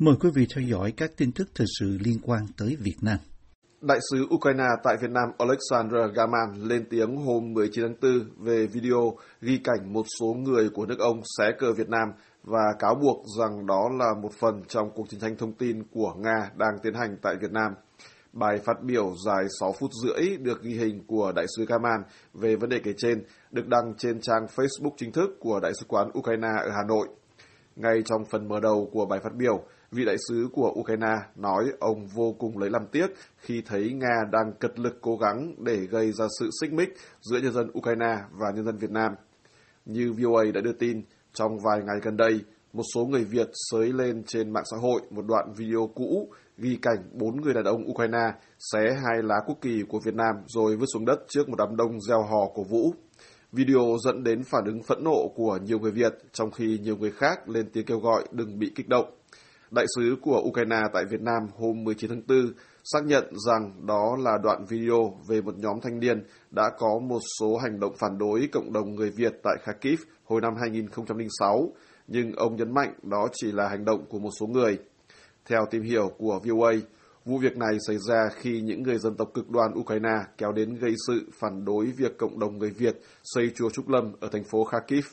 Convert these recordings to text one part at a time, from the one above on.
Mời quý vị theo dõi các tin tức thời sự liên quan tới Việt Nam. Đại sứ Ukraine tại Việt Nam Alexander Gaman lên tiếng hôm 19 tháng 4 về video ghi cảnh một số người của nước ông xé cờ Việt Nam và cáo buộc rằng đó là một phần trong cuộc chiến tranh thông tin của Nga đang tiến hành tại Việt Nam. Bài phát biểu dài 6 phút rưỡi được ghi hình của Đại sứ Gaman về vấn đề kể trên được đăng trên trang Facebook chính thức của Đại sứ quán Ukraine ở Hà Nội. Ngay trong phần mở đầu của bài phát biểu, vị đại sứ của Ukraine nói ông vô cùng lấy làm tiếc khi thấy Nga đang cật lực cố gắng để gây ra sự xích mích giữa nhân dân Ukraine và nhân dân Việt Nam. Như VOA đã đưa tin, trong vài ngày gần đây, một số người Việt sới lên trên mạng xã hội một đoạn video cũ ghi cảnh bốn người đàn ông Ukraine xé hai lá quốc kỳ của Việt Nam rồi vứt xuống đất trước một đám đông gieo hò cổ vũ. Video dẫn đến phản ứng phẫn nộ của nhiều người Việt, trong khi nhiều người khác lên tiếng kêu gọi đừng bị kích động. Đại sứ của Ukraine tại Việt Nam hôm 19 tháng 4 xác nhận rằng đó là đoạn video về một nhóm thanh niên đã có một số hành động phản đối cộng đồng người Việt tại Kharkiv hồi năm 2006, nhưng ông nhấn mạnh đó chỉ là hành động của một số người. Theo tìm hiểu của VOA, vụ việc này xảy ra khi những người dân tộc cực đoan Ukraine kéo đến gây sự phản đối việc cộng đồng người Việt xây chùa Trúc Lâm ở thành phố Kharkiv.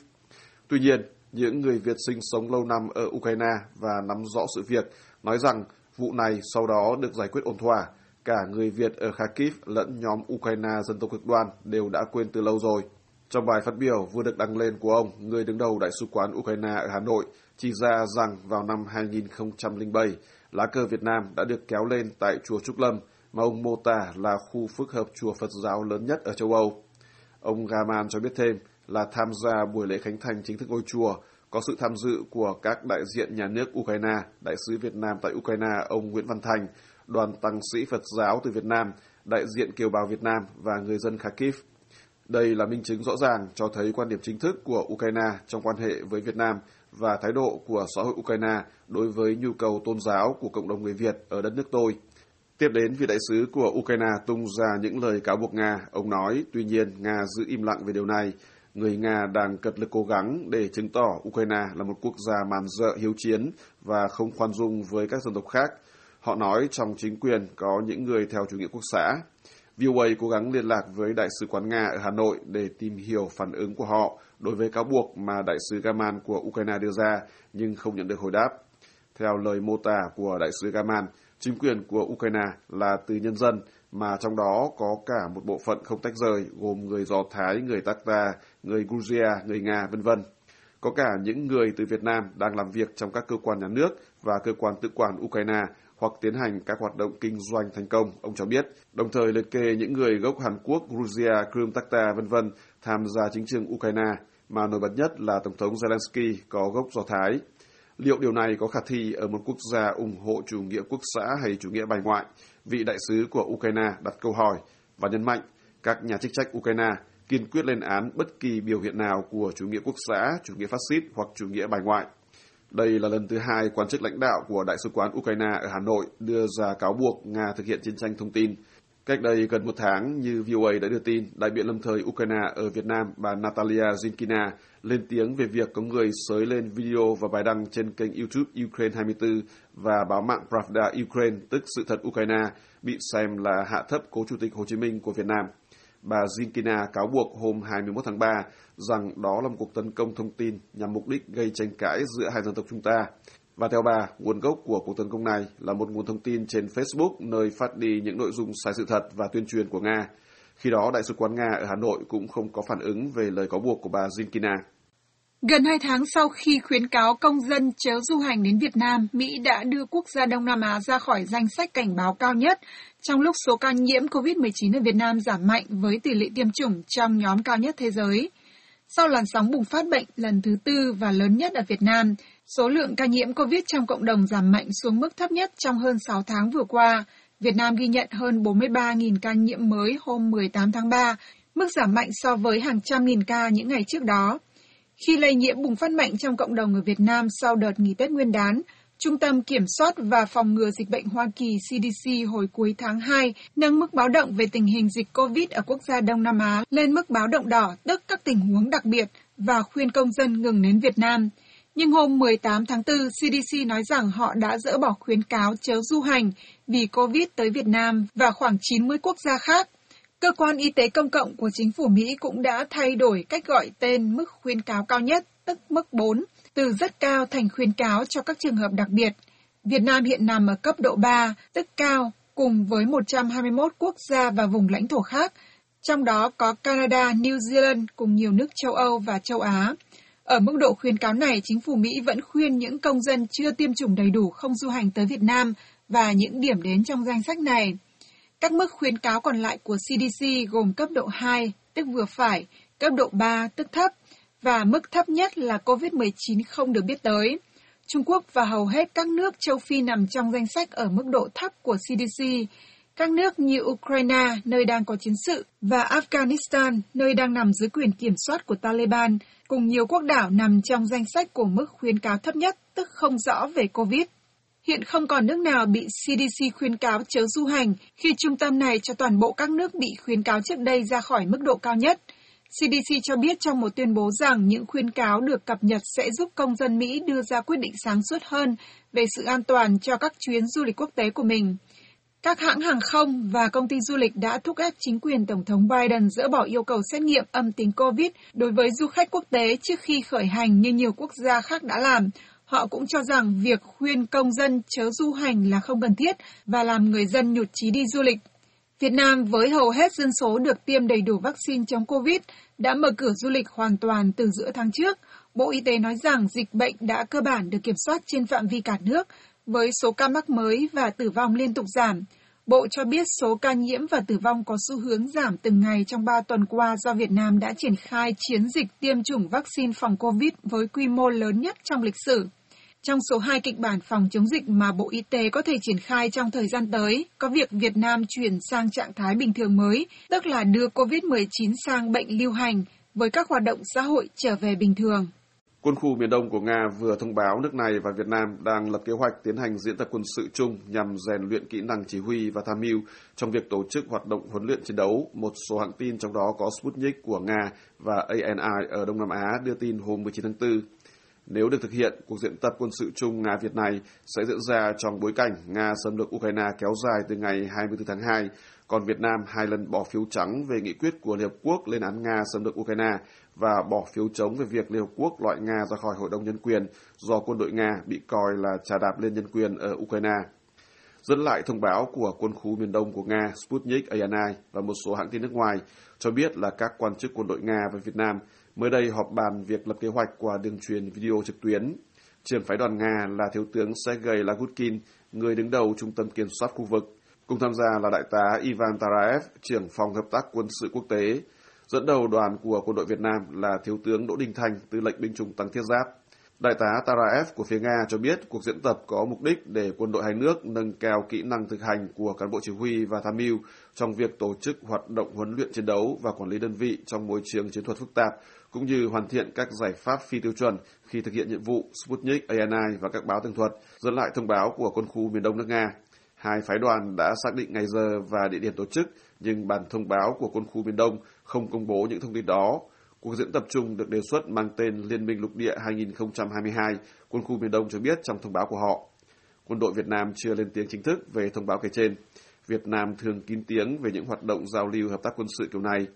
Tuy nhiên, những người Việt sinh sống lâu năm ở Ukraine và nắm rõ sự việc nói rằng vụ này sau đó được giải quyết ổn thỏa. Cả người Việt ở Kharkiv lẫn nhóm Ukraine dân tộc cực đoan đều đã quên từ lâu rồi. Trong bài phát biểu vừa được đăng lên của ông, người đứng đầu Đại sứ quán Ukraine ở Hà Nội chỉ ra rằng vào năm 2007, lá cờ Việt Nam đã được kéo lên tại chùa Trúc Lâm, mà ông mô tả là khu phức hợp chùa Phật giáo lớn nhất ở châu Âu. Ông Gaman cho biết thêm là tham gia buổi lễ khánh thành chính thức ngôi chùa, có sự tham dự của các đại diện nhà nước Ukraine, đại sứ Việt Nam tại Ukraine ông Nguyễn Văn Thành, đoàn tăng sĩ Phật giáo từ Việt Nam, đại diện kiều bào Việt Nam và người dân Kharkiv. Đây là minh chứng rõ ràng cho thấy quan điểm chính thức của Ukraine trong quan hệ với Việt Nam và thái độ của xã hội Ukraine đối với nhu cầu tôn giáo của cộng đồng người Việt ở đất nước tôi. Tiếp đến, vị đại sứ của Ukraine tung ra những lời cáo buộc Nga. Ông nói, tuy nhiên, Nga giữ im lặng về điều này. Người Nga đang cật lực cố gắng để chứng tỏ Ukraine là một quốc gia màn dợ hiếu chiến và không khoan dung với các dân tộc khác. Họ nói trong chính quyền có những người theo chủ nghĩa quốc xã. VOA cố gắng liên lạc với Đại sứ quán Nga ở Hà Nội để tìm hiểu phản ứng của họ đối với cáo buộc mà Đại sứ Gaman của Ukraine đưa ra, nhưng không nhận được hồi đáp. Theo lời mô tả của Đại sứ Gaman, chính quyền của Ukraine là từ nhân dân, mà trong đó có cả một bộ phận không tách rời gồm người Do Thái, người Tatar, người Georgia, người Nga, vân vân. Có cả những người từ Việt Nam đang làm việc trong các cơ quan nhà nước và cơ quan tự quản Ukraine hoặc tiến hành các hoạt động kinh doanh thành công, ông cho biết, đồng thời liệt kê những người gốc Hàn Quốc, Georgia, Crimea, Tatar, vân vân tham gia chính trường Ukraine, mà nổi bật nhất là Tổng thống Zelensky có gốc Do Thái. Liệu điều này có khả thi ở một quốc gia ủng hộ chủ nghĩa quốc xã hay chủ nghĩa bài ngoại? Vị đại sứ của Ukraine đặt câu hỏi và nhấn mạnh các nhà chức trách Ukraine kiên quyết lên án bất kỳ biểu hiện nào của chủ nghĩa quốc xã, chủ nghĩa phát xít hoặc chủ nghĩa bài ngoại. Đây là lần thứ hai quan chức lãnh đạo của Đại sứ quán Ukraine ở Hà Nội đưa ra cáo buộc Nga thực hiện chiến tranh thông tin. Cách đây gần một tháng, như VOA đã đưa tin, đại biện lâm thời Ukraine ở Việt Nam bà Natalia Zinkina lên tiếng về việc có người xới lên video và bài đăng trên kênh YouTube Ukraine 24 và báo mạng Pravda Ukraine, tức sự thật Ukraine, bị xem là hạ thấp cố chủ tịch Hồ Chí Minh của Việt Nam. Bà Zinkina cáo buộc hôm 21 tháng 3 rằng đó là một cuộc tấn công thông tin nhằm mục đích gây tranh cãi giữa hai dân tộc chúng ta. Và theo bà, nguồn gốc của cuộc tấn công này là một nguồn thông tin trên Facebook nơi phát đi những nội dung sai sự thật và tuyên truyền của Nga. Khi đó, Đại sứ quán Nga ở Hà Nội cũng không có phản ứng về lời cáo buộc của bà Zinkina. Gần hai tháng sau khi khuyến cáo công dân chớ du hành đến Việt Nam, Mỹ đã đưa quốc gia Đông Nam Á ra khỏi danh sách cảnh báo cao nhất trong lúc số ca nhiễm COVID-19 ở Việt Nam giảm mạnh với tỷ lệ tiêm chủng trong nhóm cao nhất thế giới. Sau làn sóng bùng phát bệnh lần thứ tư và lớn nhất ở Việt Nam, số lượng ca nhiễm COVID trong cộng đồng giảm mạnh xuống mức thấp nhất trong hơn 6 tháng vừa qua. Việt Nam ghi nhận hơn 43.000 ca nhiễm mới hôm 18 tháng 3, mức giảm mạnh so với hàng trăm nghìn ca những ngày trước đó. Khi lây nhiễm bùng phát mạnh trong cộng đồng ở Việt Nam sau đợt nghỉ Tết Nguyên đán, Trung tâm Kiểm soát và Phòng ngừa Dịch bệnh Hoa Kỳ CDC hồi cuối tháng 2 nâng mức báo động về tình hình dịch COVID ở quốc gia Đông Nam Á lên mức báo động đỏ, tức các tình huống đặc biệt, và khuyên công dân ngừng đến Việt Nam. Nhưng hôm 18 tháng 4, CDC nói rằng họ đã dỡ bỏ khuyến cáo chớ du hành vì COVID tới Việt Nam và khoảng 90 quốc gia khác. Cơ quan Y tế Công cộng của chính phủ Mỹ cũng đã thay đổi cách gọi tên mức khuyến cáo cao nhất, tức mức 4, từ rất cao thành khuyến cáo cho các trường hợp đặc biệt. Việt Nam hiện nằm ở cấp độ 3, tức cao, cùng với 121 quốc gia và vùng lãnh thổ khác, trong đó có Canada, New Zealand cùng nhiều nước châu Âu và châu Á. Ở mức độ khuyến cáo này, chính phủ Mỹ vẫn khuyên những công dân chưa tiêm chủng đầy đủ không du hành tới Việt Nam và những điểm đến trong danh sách này. Các mức khuyến cáo còn lại của CDC gồm cấp độ 2, tức vừa phải, cấp độ 3, tức thấp, và mức thấp nhất là COVID-19 không được biết tới. Trung Quốc và hầu hết các nước châu Phi nằm trong danh sách ở mức độ thấp của CDC. Các nước như Ukraine, nơi đang có chiến sự, và Afghanistan, nơi đang nằm dưới quyền kiểm soát của Taliban, cùng nhiều quốc đảo nằm trong danh sách của mức khuyến cáo thấp nhất, tức không rõ về COVID. Hiện không còn nước nào bị CDC khuyến cáo chớ du hành khi trung tâm này cho toàn bộ các nước bị khuyến cáo trước đây ra khỏi mức độ cao nhất. CDC cho biết trong một tuyên bố rằng những khuyến cáo được cập nhật sẽ giúp công dân Mỹ đưa ra quyết định sáng suốt hơn về sự an toàn cho các chuyến du lịch quốc tế của mình. Các hãng hàng không và công ty du lịch đã thúc ép chính quyền Tổng thống Biden dỡ bỏ yêu cầu xét nghiệm âm tính COVID đối với du khách quốc tế trước khi khởi hành như nhiều quốc gia khác đã làm. Họ cũng cho rằng việc khuyên công dân chớ du hành là không cần thiết và làm người dân nhụt chí đi du lịch. Việt Nam với hầu hết dân số được tiêm đầy đủ vaccine chống COVID đã mở cửa du lịch hoàn toàn từ giữa tháng trước. Bộ Y tế nói rằng dịch bệnh đã cơ bản được kiểm soát trên phạm vi cả nước với số ca mắc mới và tử vong liên tục giảm. Bộ cho biết số ca nhiễm và tử vong có xu hướng giảm từng ngày trong 3 tuần qua do Việt Nam đã triển khai chiến dịch tiêm chủng vaccine phòng COVID với quy mô lớn nhất trong lịch sử. Trong số 2 kịch bản phòng chống dịch mà Bộ Y tế có thể triển khai trong thời gian tới, có việc Việt Nam chuyển sang trạng thái bình thường mới, tức là đưa COVID-19 sang bệnh lưu hành với các hoạt động xã hội trở về bình thường. Quân khu miền Đông của Nga vừa thông báo nước này và Việt Nam đang lập kế hoạch tiến hành diễn tập quân sự chung nhằm rèn luyện kỹ năng chỉ huy và tham mưu trong việc tổ chức hoạt động huấn luyện chiến đấu. Một số hãng tin trong đó có Sputnik của Nga và ANI ở Đông Nam Á đưa tin hôm 19 tháng 4. Nếu được thực hiện, cuộc diễn tập quân sự chung Nga-Việt này sẽ diễn ra trong bối cảnh Nga xâm lược Ukraine kéo dài từ ngày 24 tháng 2, còn Việt Nam hai lần bỏ phiếu trắng về nghị quyết của Liên Hợp Quốc lên án Nga xâm lược Ukraine và bỏ phiếu chống về việc Liên Hợp Quốc loại Nga ra khỏi Hội đồng Nhân quyền do quân đội Nga bị coi là trà đạp lên nhân quyền ở Ukraine. Dẫn lại thông báo của quân khu miền Đông của Nga Sputnik ANI và một số hãng tin nước ngoài cho biết là các quan chức quân đội Nga và Việt Nam mới đây họp bàn việc lập kế hoạch qua đường truyền video trực tuyến. Trưởng phái đoàn Nga là Thiếu tướng Sergei Lagutkin, người đứng đầu Trung tâm Kiểm soát khu vực. Cùng tham gia là Đại tá Ivan Taraev, trưởng phòng hợp tác quân sự quốc tế. Dẫn đầu đoàn của quân đội Việt Nam là Thiếu tướng Đỗ Đình Thành, tư lệnh binh chủng tăng thiết giáp. Đại tá Taraev của phía Nga cho biết cuộc diễn tập có mục đích để quân đội hai nước nâng cao kỹ năng thực hành của cán bộ chỉ huy và tham mưu trong việc tổ chức hoạt động huấn luyện chiến đấu và quản lý đơn vị trong môi trường chiến thuật phức tạp, cũng như hoàn thiện các giải pháp phi tiêu chuẩn khi thực hiện nhiệm vụ Sputnik ANI và các báo tường thuật, dẫn lại thông báo của quân khu miền Đông nước Nga. Hai phái đoàn đã xác định ngày giờ và địa điểm tổ chức, nhưng bản thông báo của quân khu miền Đông không công bố những thông tin đó. Cuộc diễn tập trung được đề xuất mang tên Liên minh lục địa 2022, quân khu miền Đông cho biết trong thông báo của họ. Quân đội Việt Nam chưa lên tiếng chính thức về thông báo kể trên. Việt Nam thường kín tiếng về những hoạt động giao lưu hợp tác quân sự kiểu này.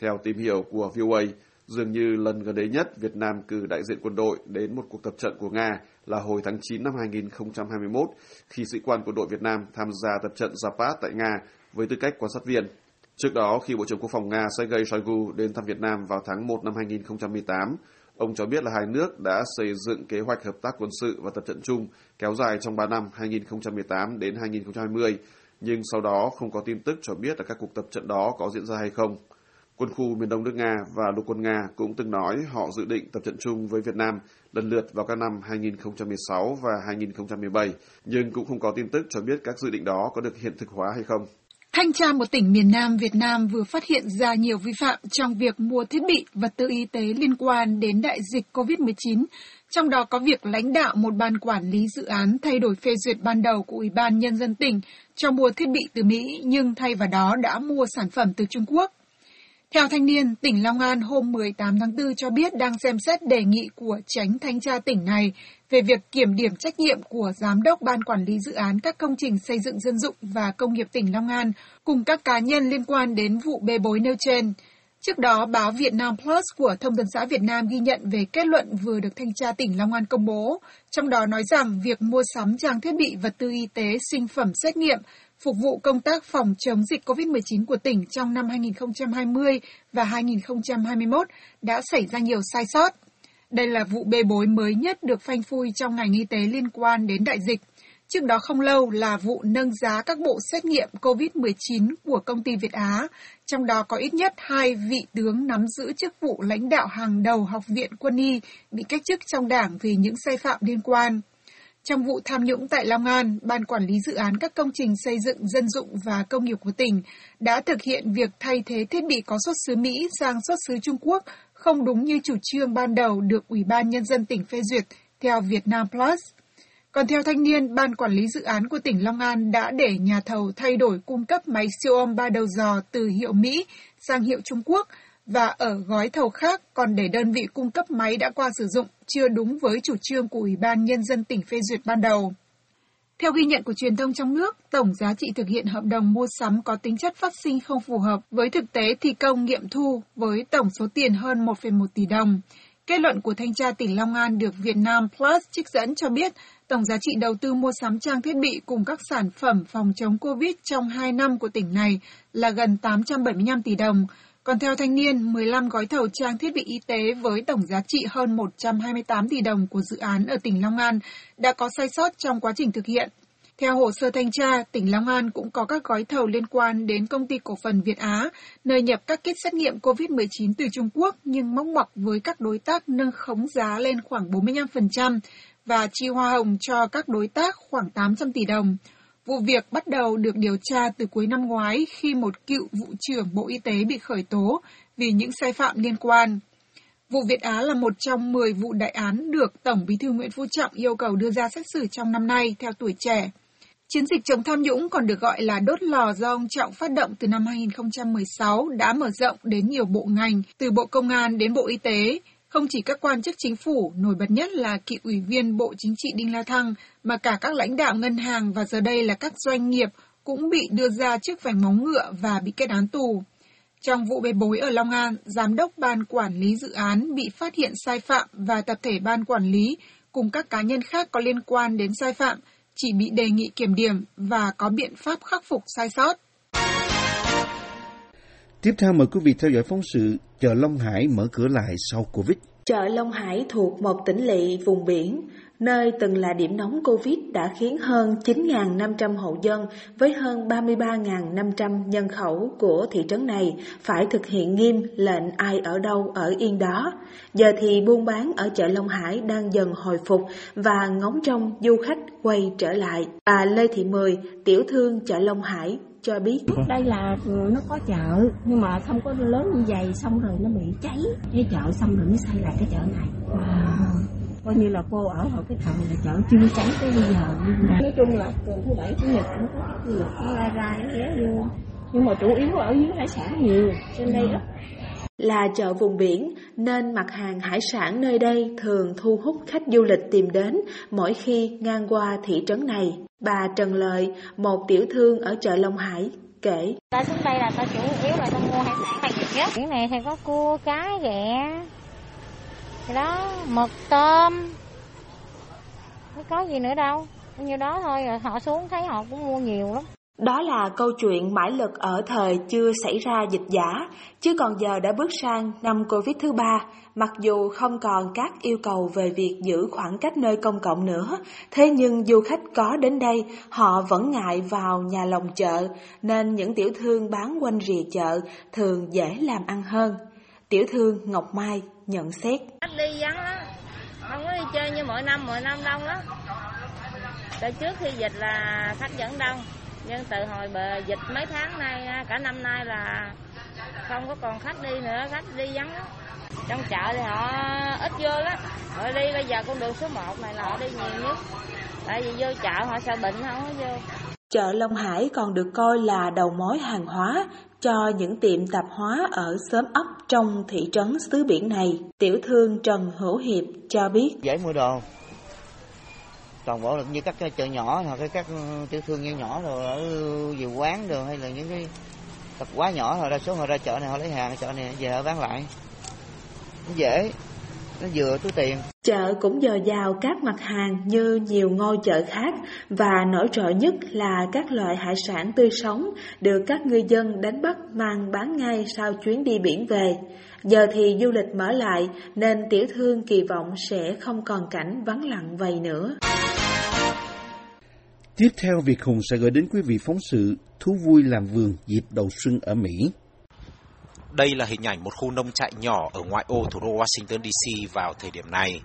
Theo tìm hiểu của VOA, dường như lần gần đây nhất Việt Nam cử đại diện quân đội đến một cuộc tập trận của Nga là hồi tháng 9 năm 2021 khi sĩ quan quân đội Việt Nam tham gia tập trận Zapad tại Nga với tư cách quan sát viên. Trước đó, khi Bộ trưởng Quốc phòng Nga Sergei Shoigu đến thăm Việt Nam vào tháng 1 năm 2018, ông cho biết là hai nước đã xây dựng kế hoạch hợp tác quân sự và tập trận chung kéo dài trong 3 năm 2018 đến 2020, nhưng sau đó không có tin tức cho biết là các cuộc tập trận đó có diễn ra hay không. Quân khu miền Đông nước Nga và lục quân Nga cũng từng nói họ dự định tập trận chung với Việt Nam lần lượt vào các năm 2016 và 2017, nhưng cũng không có tin tức cho biết các dự định đó có được hiện thực hóa hay không. Thanh tra một tỉnh miền Nam Việt Nam vừa phát hiện ra nhiều vi phạm trong việc mua thiết bị vật tư y tế liên quan đến đại dịch COVID-19, trong đó có việc lãnh đạo một ban quản lý dự án thay đổi phê duyệt ban đầu của Ủy ban Nhân dân tỉnh cho mua thiết bị từ Mỹ nhưng thay vào đó đã mua sản phẩm từ Trung Quốc. Theo thanh niên, tỉnh Long An hôm 18 tháng 4 cho biết đang xem xét đề nghị của tránh thanh tra tỉnh này về việc kiểm điểm trách nhiệm của Giám đốc Ban Quản lý Dự án các công trình xây dựng dân dụng và công nghiệp tỉnh Long An cùng các cá nhân liên quan đến vụ bê bối nêu trên. Trước đó, báo Việt Nam Plus của Thông tấn xã Việt Nam ghi nhận về kết luận vừa được thanh tra tỉnh Long An công bố, trong đó nói rằng việc mua sắm trang thiết bị vật tư y tế, sinh phẩm xét nghiệm phục vụ công tác phòng chống dịch COVID-19 của tỉnh trong năm 2020 và 2021 đã xảy ra nhiều sai sót. Đây là vụ bê bối mới nhất được phanh phui trong ngành y tế liên quan đến đại dịch. Trước đó không lâu là vụ nâng giá các bộ xét nghiệm COVID-19 của công ty Việt Á, trong đó có ít nhất hai vị tướng nắm giữ chức vụ lãnh đạo hàng đầu Học viện Quân y bị cách chức trong đảng vì những sai phạm liên quan. Trong vụ tham nhũng tại Long An, Ban Quản lý Dự án các công trình xây dựng dân dụng và công nghiệp của tỉnh đã thực hiện việc thay thế thiết bị có xuất xứ Mỹ sang xuất xứ Trung Quốc không đúng như chủ trương ban đầu được Ủy ban Nhân dân tỉnh phê duyệt, theo Việt Nam Plus. Còn theo thanh niên, Ban Quản lý Dự án của tỉnh Long An đã để nhà thầu thay đổi cung cấp máy siêu âm ba đầu dò từ hiệu Mỹ sang hiệu Trung Quốc – và ở gói thầu khác còn để đơn vị cung cấp máy đã qua sử dụng chưa đúng với chủ trương của Ủy ban Nhân dân tỉnh phê duyệt ban đầu. Theo ghi nhận của truyền thông trong nước, tổng giá trị thực hiện hợp đồng mua sắm có tính chất phát sinh không phù hợp với thực tế thi công nghiệm thu với tổng số tiền hơn 1,1 tỷ đồng. Kết luận của thanh tra tỉnh Long An được Việt Nam Plus trích dẫn cho biết tổng giá trị đầu tư mua sắm trang thiết bị cùng các sản phẩm phòng chống COVID trong 2 năm của tỉnh này là gần 875 tỷ đồng, còn theo thanh niên, 15 gói thầu trang thiết bị y tế với tổng giá trị hơn 128 tỷ đồng của dự án ở tỉnh Long An đã có sai sót trong quá trình thực hiện. Theo hồ sơ thanh tra, tỉnh Long An cũng có các gói thầu liên quan đến công ty cổ phần Việt Á, nơi nhập các kit xét nghiệm COVID-19 từ Trung Quốc nhưng móc ngoặc với các đối tác nâng khống giá lên khoảng 45% và chi hoa hồng cho các đối tác khoảng 800 tỷ đồng. Vụ việc bắt đầu được điều tra từ cuối năm ngoái khi một cựu vụ trưởng Bộ Y tế bị khởi tố vì những sai phạm liên quan. Vụ Việt Á là một trong 10 vụ đại án được Tổng bí thư Nguyễn Phú Trọng yêu cầu đưa ra xét xử trong năm nay theo tuổi trẻ. Chiến dịch chống tham nhũng còn được gọi là đốt lò do ông Trọng phát động từ năm 2016 đã mở rộng đến nhiều bộ ngành, từ Bộ Công an đến Bộ Y tế, không chỉ các quan chức chính phủ, nổi bật nhất là cựu ủy viên Bộ Chính trị Đinh La Thăng, mà cả các lãnh đạo ngân hàng và giờ đây là các doanh nghiệp cũng bị đưa ra trước vành móng ngựa và bị kết án tù. Trong vụ bê bối ở Long An, Giám đốc Ban Quản lý Dự án bị phát hiện sai phạm và tập thể Ban Quản lý cùng các cá nhân khác có liên quan đến sai phạm chỉ bị đề nghị kiểm điểm và có biện pháp khắc phục sai sót. Tiếp theo mời quý vị theo dõi phóng sự chợ Long Hải mở cửa lại sau Covid. Chợ Long Hải thuộc một tỉnh lỵ vùng biển, nơi từng là điểm nóng Covid đã khiến hơn 9.500 hộ dân với hơn 33.500 nhân khẩu của thị trấn này phải thực hiện nghiêm lệnh ai ở đâu ở yên đó. Giờ thì buôn bán ở chợ Long Hải đang dần hồi phục và ngóng trông du khách quay trở lại. Bà Lê Thị Mười, tiểu thương chợ Long Hải cho biết đây là nó có chợ nhưng mà không có lớn như vậy xong rồi nó bị cháy cái chợ xong rồi mới xây lại cái chợ này à, coi như là cô ở hồi cái thời là chợ chưa cháy tới bây giờ nói chung là từ thứ bảy chủ nhật cũng có du lịch nó ra ra ghé vô nhưng mà chủ yếu ở dưới hải sản nhiều trên đây đó là chợ vùng biển nên mặt hàng hải sản nơi đây thường thu hút khách du lịch tìm đến mỗi khi ngang qua thị trấn này. Bà Trần Lợi, một tiểu thương ở chợ Long Hải, kể. Ta xuống đây là ta chủ yếu là ta mua hải sản nhiều nhất. Cái này thì có cua, cá, ghẹ, thì đó, mực, tôm, không có gì nữa đâu. Như đó thôi, rồi họ xuống thấy họ cũng mua nhiều lắm. Đó là câu chuyện mãi lực ở thời chưa xảy ra dịch giả, chứ còn giờ đã bước sang năm Covid thứ ba, mặc dù không còn các yêu cầu về việc giữ khoảng cách nơi công cộng nữa, thế nhưng du khách có đến đây, họ vẫn ngại vào nhà lòng chợ, nên những tiểu thương bán quanh rìa chợ thường dễ làm ăn hơn. Tiểu thương Ngọc Mai nhận xét. Khách đi vắng á, không có đi chơi như mỗi năm, mỗi năm đông lắm. Từ trước khi dịch là khách vẫn đông, nhưng từ hồi bờ dịch mấy tháng nay à, cả năm nay là không có còn khách đi nữa khách đi vắng trong chợ thì họ ít vô lắm. Họ đi bây giờ con đường số 1 này là họ đi nhiều nhất. Tại vì vô chợ họ sợ bệnh không có vô. Chợ Long Hải còn được coi là đầu mối hàng hóa cho những tiệm tạp hóa ở xóm ấp trong thị trấn xứ biển này. Tiểu thương Trần Hữu Hiệp cho biết. Dễ mua đồ. Toàn bộ như các chợ nhỏ hoặc các ừ, tiểu thương nhỏ nhỏ rồi ở nhiều quán rồi hay là những cái tập quá nhỏ rồi đa số họ ra chợ này họ lấy hàng chợ này về họ bán lại. Dễ, nó vừa túi tiền. Chợ cũng dồi dào các mặt hàng như nhiều ngôi chợ khác và nổi trội nhất là các loại hải sản tươi sống được các ngư dân đánh bắt mang bán ngay sau chuyến đi biển về. Giờ thì du lịch mở lại nên tiểu thương kỳ vọng sẽ không còn cảnh vắng lặng vậy nữa. Tiếp theo, Việt Hùng sẽ gửi đến quý vị phóng sự Thú vui làm vườn dịp đầu xuân ở Mỹ. Đây là hình ảnh một khu nông trại nhỏ ở ngoại ô thủ đô Washington DC vào thời điểm này.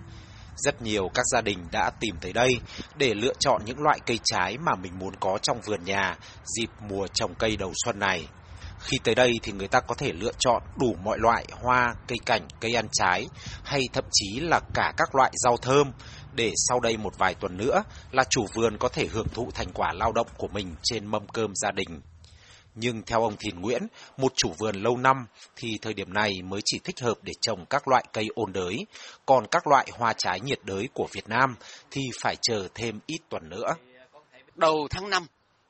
Rất nhiều các gia đình đã tìm tới đây để lựa chọn những loại cây trái mà mình muốn có trong vườn nhà dịp mùa trồng cây đầu xuân này. Khi tới đây thì người ta có thể lựa chọn đủ mọi loại hoa, cây cảnh, cây ăn trái hay thậm chí là cả các loại rau thơm để sau đây một vài tuần nữa là chủ vườn có thể hưởng thụ thành quả lao động của mình trên mâm cơm gia đình. Nhưng theo ông Thìn Nguyễn, một chủ vườn lâu năm, thì thời điểm này mới chỉ thích hợp để trồng các loại cây ôn đới, còn các loại hoa trái nhiệt đới của Việt Nam thì phải chờ thêm ít tuần nữa. Đầu tháng 5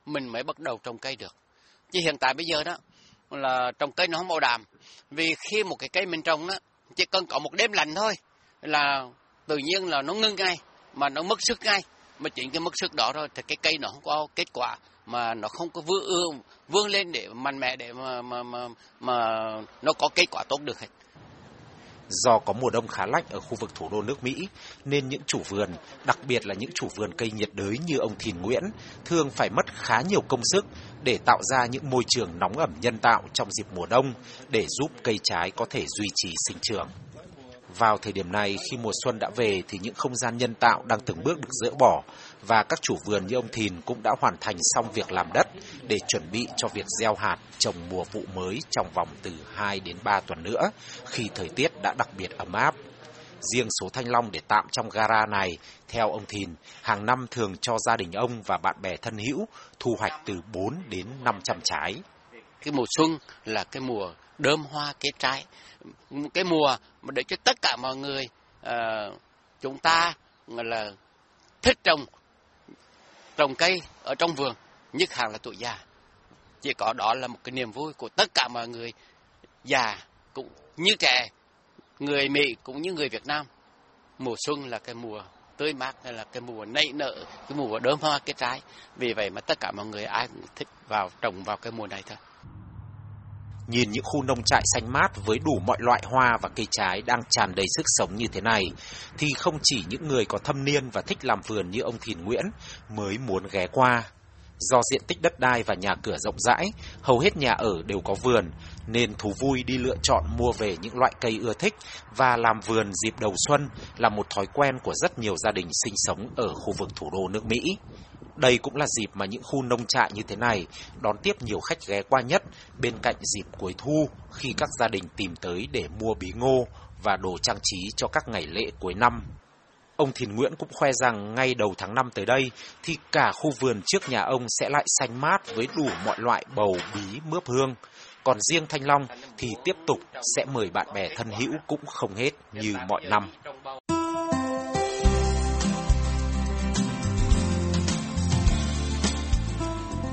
mình mới bắt đầu trồng cây được. Chứ hiện tại bây giờ đó là trồng cây nó không bảo đảm. Vì khi một cái cây mình trồng đó, chỉ cần có một đêm lạnh thôi là tự nhiên là nó ngưng ngay, mà nó mất sức ngay. Mà chuyện cái mất sức đó rồi thì cái cây nó không có kết quả mà nó không có vươn vươn lên để mạnh mẽ để mà mà mà mà nó có kết quả tốt được hết. Do có mùa đông khá lạnh ở khu vực thủ đô nước Mỹ, nên những chủ vườn, đặc biệt là những chủ vườn cây nhiệt đới như ông Thìn Nguyễn, thường phải mất khá nhiều công sức để tạo ra những môi trường nóng ẩm nhân tạo trong dịp mùa đông để giúp cây trái có thể duy trì sinh trưởng. Vào thời điểm này, khi mùa xuân đã về thì những không gian nhân tạo đang từng bước được dỡ bỏ và các chủ vườn như ông Thìn cũng đã hoàn thành xong việc làm đất để chuẩn bị cho việc gieo hạt trồng mùa vụ mới trong vòng từ 2 đến 3 tuần nữa khi thời tiết đã đặc biệt ấm áp. Riêng số thanh long để tạm trong gara này, theo ông Thìn, hàng năm thường cho gia đình ông và bạn bè thân hữu thu hoạch từ 4 đến 500 trái. Cái mùa xuân là cái mùa đơm hoa kết trái, cái mùa mà để cho tất cả mọi người uh, chúng ta là thích trồng trồng cây ở trong vườn, nhất hàng là tuổi già. Chỉ có đó là một cái niềm vui của tất cả mọi người, già cũng như trẻ, người mỹ cũng như người việt nam. Mùa xuân là cái mùa tươi mát, hay là cái mùa nảy nở, cái mùa đơm hoa, cái trái. Vì vậy mà tất cả mọi người ai cũng thích vào, trồng vào cái mùa này thôi. Nhìn những khu nông trại xanh mát với đủ mọi loại hoa và cây trái đang tràn đầy sức sống như thế này, thì không chỉ những người có thâm niên và thích làm vườn như ông Thìn Nguyễn mới muốn ghé qua. Do diện tích đất đai và nhà cửa rộng rãi, hầu hết nhà ở đều có vườn, nên thú vui đi lựa chọn mua về những loại cây ưa thích và làm vườn dịp đầu xuân là một thói quen của rất nhiều gia đình sinh sống ở khu vực thủ đô nước Mỹ. Đây cũng là dịp mà những khu nông trại như thế này đón tiếp nhiều khách ghé qua nhất bên cạnh dịp cuối thu khi các gia đình tìm tới để mua bí ngô và đồ trang trí cho các ngày lễ cuối năm. Ông Thiền Nguyễn cũng khoe rằng ngay đầu tháng 5 tới đây thì cả khu vườn trước nhà ông sẽ lại xanh mát với đủ mọi loại bầu, bí, mướp hương. Còn riêng Thanh Long thì tiếp tục sẽ mời bạn bè thân hữu cũng không hết như mọi năm.